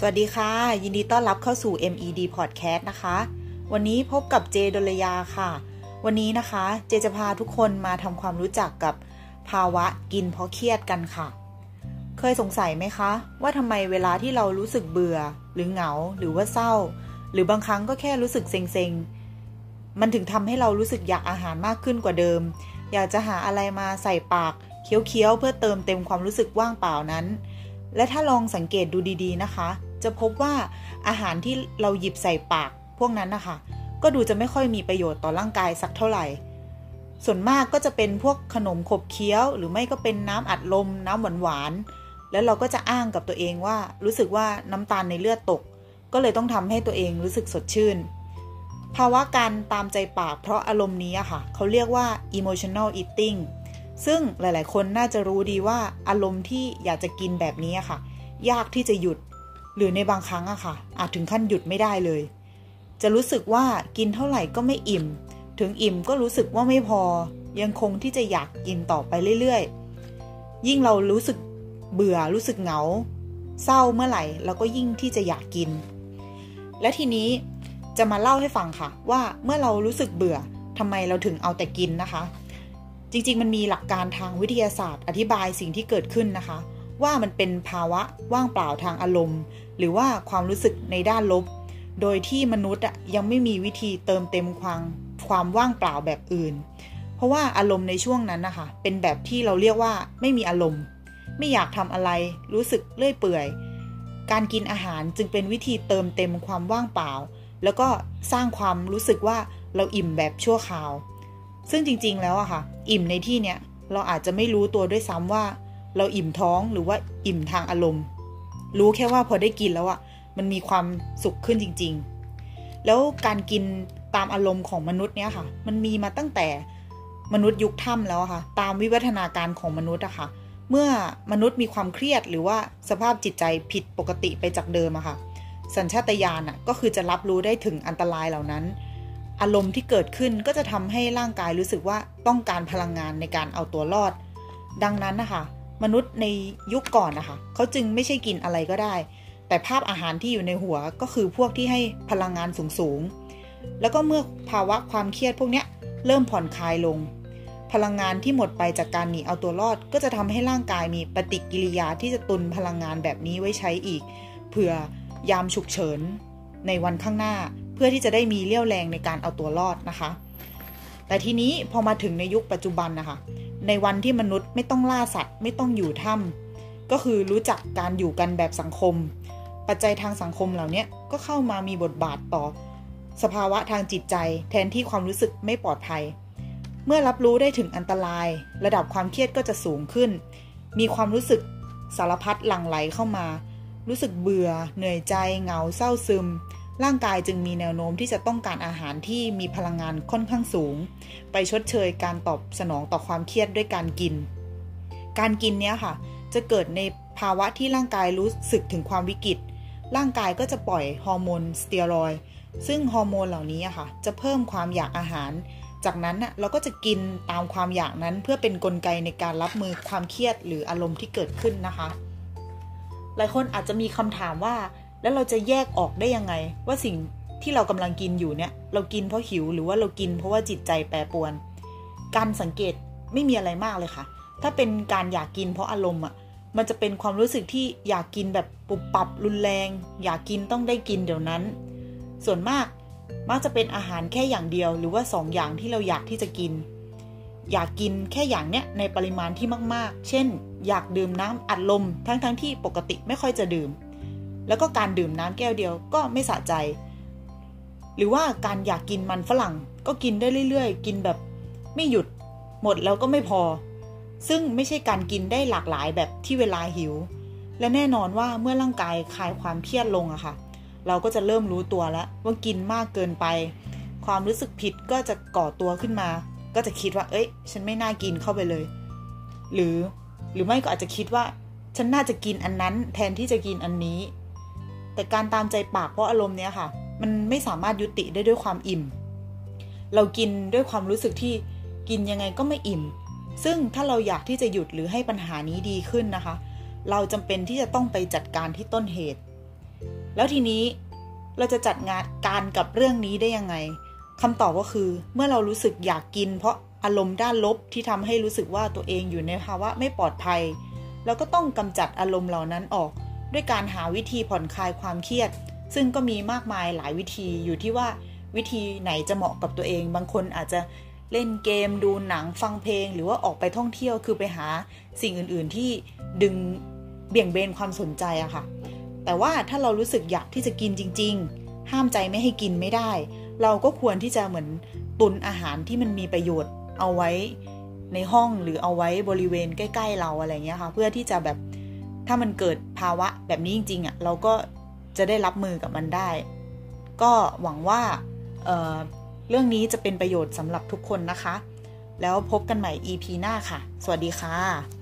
สวัสดีค่ะ ยินดีต้อนรับเข้าสู่ MED Podcast นะคะ วันนี้พบกับเจดลยาค่ะ วันนี้นะคะ เจจะพาทุกคนมาทำความรู้จักกับภาวะกินเพราะเครียดกันค่ะ เคยสงสัยไหมคะ ว่าทำไมเวลาที่เรารู้สึกเบื่อ หรือเหงา หรือว่าเศร้า หรือบางครั้งก็แค่รู้สึกเซ็งๆ มันถึงทำให้เรารู้สึกอยากอาหารมากขึ้นกว่าเดิม อยากจะหาอะไรมาใส่ปากเคี้ยวๆเพื่อเติมเต็มความรู้สึกว่างเปล่านั้น และถ้าลองสังเกตดูดีๆนะคะ จะพบว่าอาหารที่เราหยิบใส่ปากพวกนั้นนะคะ ก็ดูจะไม่ค่อยมีประโยชน์ต่อร่างกายสักเท่าไหร่ ส่วนมากก็จะเป็นพวกขนมขบเคี้ยว หรือไม่ก็เป็นน้ำอัดลม น้ำหวานๆแล้วเราก็จะอ้างกับตัวเองว่า รู้สึกว่าน้ำตาลในเลือดตก ก็เลยต้องทำให้ตัวเองรู้สึกสดชื่น ภาวะการตามใจปากเพราะอารมณ์นี้อะค่ะ เขาเรียกว่า emotional eating ซึ่งหลาย ๆ คนน่าจะรู้ดีว่าอารมณ์ที่อยากจะกินแบบนี้อะค่ะ ยากที่จะหยุด หรือในบางครั้งอะค่ะ อาจถึงขั้นหยุดไม่ได้เลย จะรู้สึกว่ากินเท่าไหร่ก็ไม่อิ่ม ถึงอิ่มก็รู้สึกว่าไม่พอ ยังคงที่จะอยากกินต่อไปเรื่อยๆ ยิ่งเรารู้สึกเบื่อรู้สึกเหงา เศร้าเมื่อไหร่เราก็ยิ่งที่จะอยากกิน และทีนี้จะมาเล่าให้ฟังค่ะ ว่าเมื่อเรารู้สึกเบื่อทำไมเราถึงเอาแต่กินนะคะ จริงๆ มันมีหลักการทางวิทยาศาสตร์ อธิบายสิ่งที่เกิดขึ้นนะคะ ว่ามันเป็นภาวะว่างเปล่าทางอารมณ์ หรือว่าความรู้สึกในด้านลบ โดยที่มนุษย์ยังไม่มีวิธีเติมเต็มความความว่างเปล่าแบบอื่น เพราะว่าอารมณ์ในช่วงนั้นนะคะ เป็นแบบที่เราเรียกว่าไม่มีอารมณ์ ไม่อยากทำอะไร รู้สึกเลื่อยเปื่อย การกินอาหารจึงเป็นวิธีเติมเต็มความว่างเปล่า แล้วก็สร้างความรู้สึกว่าเราอิ่มแบบชั่วคราว ซึ่งจริงๆแล้วอะค่ะ อิ่มในที่เนี้ยเราอาจจะไม่รู้ตัวด้วยซ้ำว่า เราอิ่มท้องหรือว่าอิ่มทางอารมณ์ รู้แค่ว่าพอได้กินแล้วอะมันมีความสุขขึ้นจริง ๆ แล้วการกินตามอารมณ์ของมนุษย์เนี้ยค่ะ มันมีมาตั้งแต่มนุษย์ยุคถ้ำแล้วค่ะ ตามวิวัฒนาการของมนุษย์อะค่ะ เมื่อมนุษย์มีความเครียดหรือว่าสภาพจิตใจผิดปกติไปจากเดิมอะค่ะ สัญชาตญาณอะก็คือจะรับรู้ได้ถึงอันตรายเหล่านั้น อารมณ์ที่เกิดขึ้นก็จะทำให้ร่างกายรู้สึกว่าต้องการพลังงานในการเอาตัวรอด ดังนั้นนะคะ มนุษย์ในยุคก่อนนะคะเขาจึงไม่ใช่กินอะไรก็ได้ แต่ภาพอาหารที่อยู่ในหัวก็คือพวกที่ให้พลังงานสูงๆ แล้วก็เมื่อภาวะความเครียดพวกนี้เริ่มผ่อนคลายลง พลังงานที่หมดไปจากการหนีเอาตัวรอด ก็จะทำให้ร่างกายมีปฏิกิริยาที่จะตุนพลังงานแบบนี้ไว้ใช้อีกเผื่อยามฉุกเฉินในวันข้างหน้าเพื่อที่จะได้มีเรี่ยวแรงในการเอาตัวรอดนะคะ แต่ทีนี้พอมาถึงในยุคปัจจุบันนะคะ ในวันที่มนุษย์ไม่ต้องล่าสัตว์ ไม่ต้องอยู่ถ้ำก็คือรู้จักการอยู่กันแบบสังคม ปัจจัยทางสังคมเหล่านี้ก็เข้ามามีบทบาทต่อ สภาวะทางจิตใจ แทนที่ความรู้สึกไม่ปลอดภัย เมื่อรับรู้ได้ถึงอันตราย ระดับความเครียดก็จะสูงขึ้น มีความรู้สึกสารพัดหลั่งไหลเข้ามา รู้สึกเบื่อ เหนื่อยใจ เหงาเศร้าซึม ร่างกายจึงมีแนวโน้มที่จะต้องการอาหารที่มีพลังงานค่อนข้างสูง ไปชดเชยการตอบสนองต่อความเครียดด้วยการกิน การกินเนี้ยค่ะ จะเกิดในภาวะที่ร่างกายรู้สึกถึงความวิกฤต ร่างกายก็จะปล่อยฮอร์โมนสเตียรอยซึ่งฮอร์โมนเหล่านี้ค่ะ จะเพิ่มความอยากอาหาร จากนั้นเราก็จะกินตามความอยากนั้นเพื่อเป็นนกลไกในการรับมือความเครียดหรืออารมณ์ที่เกิดขึ้นนะคะ หลายคนอาจจะมีคำถามว่า แล้วเราจะแยกออกได้ยังไง ว่าสิ่งที่เรากำลังกินอยู่เนี่ย เรากินเพราะหิวหรือว่าเรากินเพราะว่าจิตใจแปรปรวน การสังเกตไม่มีอะไรมากเลยค่ะ ถ้าเป็นการอยากกินเพราะอารมณ์อะมันจะเป็นความรู้สึกที่อยากกินแบบปุบปับรุนแรง อยากกินต้องได้กินเดี๋ยวนั้น ส่วนมากมักจะเป็นอาหารแค่อย่างเดียว หรือว่า 2 อย่างที่เราอยากที่จะกิน อยากกินแค่อย่างเนี้ยในปริมาณที่มาก ๆ เช่น อยากดื่มน้ำอัดลมทั้งๆทที่ปกติไม่ค่อยจะดื่ม แล้วก็การดื่มน้ำแก้วเดียวก็ไม่สะใจ หรือว่าการอยากกินมันฝรั่งก็กินได้เรื่อยๆ กินแบบไม่หยุดหมดแล้วก็ไม่พอ ซึ่งไม่ใช่การกินได้หลากหลายแบบที่เวลาหิว และแน่นอนว่าเมื่อร่างกายคลายความเครียดลงอะค่ะ เราก็จะเริ่มรู้ตัวแล้วว่ากินมากเกินไป ความรู้สึกผิดก็จะก่อตัวขึ้นมา ก็จะคิดว่า เอ้ย ฉันไม่น่ากินเข้าไปเลย หรือหรือไม่ก็อาจจะคิดว่า ฉันน่าจะกินอันนั้น แทนที่จะกินอันนี้ แต่การตามใจปากเพราะอารมณ์เนี้ยค่ะ มันไม่สามารถยุติได้ด้วยความอิ่ม เรากินด้วยความรู้สึกที่กินยังไงก็ไม่อิ่ม ซึ่งถ้าเราอยากที่จะหยุดหรือให้ปัญหานี้ดีขึ้นนะคะ เราจำเป็นที่จะต้องไปจัดการที่ต้นเหตุ แล้วทีนี้เราจะจัดงานการกับเรื่องนี้ได้ยังไงคำตอบก็คือเมื่อเรารู้สึกอยากกิน เพราะอารมณ์ด้านลบที่ทำให้รู้สึกว่าตัวเองอยู่ในภาวะไม่ปลอดภัย เราก็ต้องกำจัดอารมณ์เหล่านั้นออก ด้วยการหาวิธีผ่อนคลายความเครียด ซึ่งก็มีมากมายหลายวิธีอยู่ที่ว่าวิธีไหนจะเหมาะกับตัวเอง บางคนอาจจะเล่นเกมดูหนังฟังเพลง หรือว่าออกไปท่องเที่ยวคือไปหาสิ่งอื่น ๆ ที่ดึงเบี่ยงเบนความสนใจอะค่ะ แต่ว่าถ้าเรารู้สึกอยากที่จะกินจริง ๆ ห้ามใจไม่ให้กินไม่ได้ เราก็ควรที่จะเหมือนตุนอาหารที่มันมีประโยชน์เอาไว้ในห้องหรือเอาไว้บริเวณใกล้ ๆ เราอะไรเงี้ยค่ะ เพื่อที่จะแบบ ถ้ามันเกิดภาวะแบบนี้จริงๆอะ่ะเราก็จะได้รับมือกับมันได้ ก็หวังว่าเเรื่องนี้จะเป็นประโยชน์สำหรับทุกคนนะคะ แล้วพบกันใหม่ EP หน้าค่ะ สวัสดีค่ะ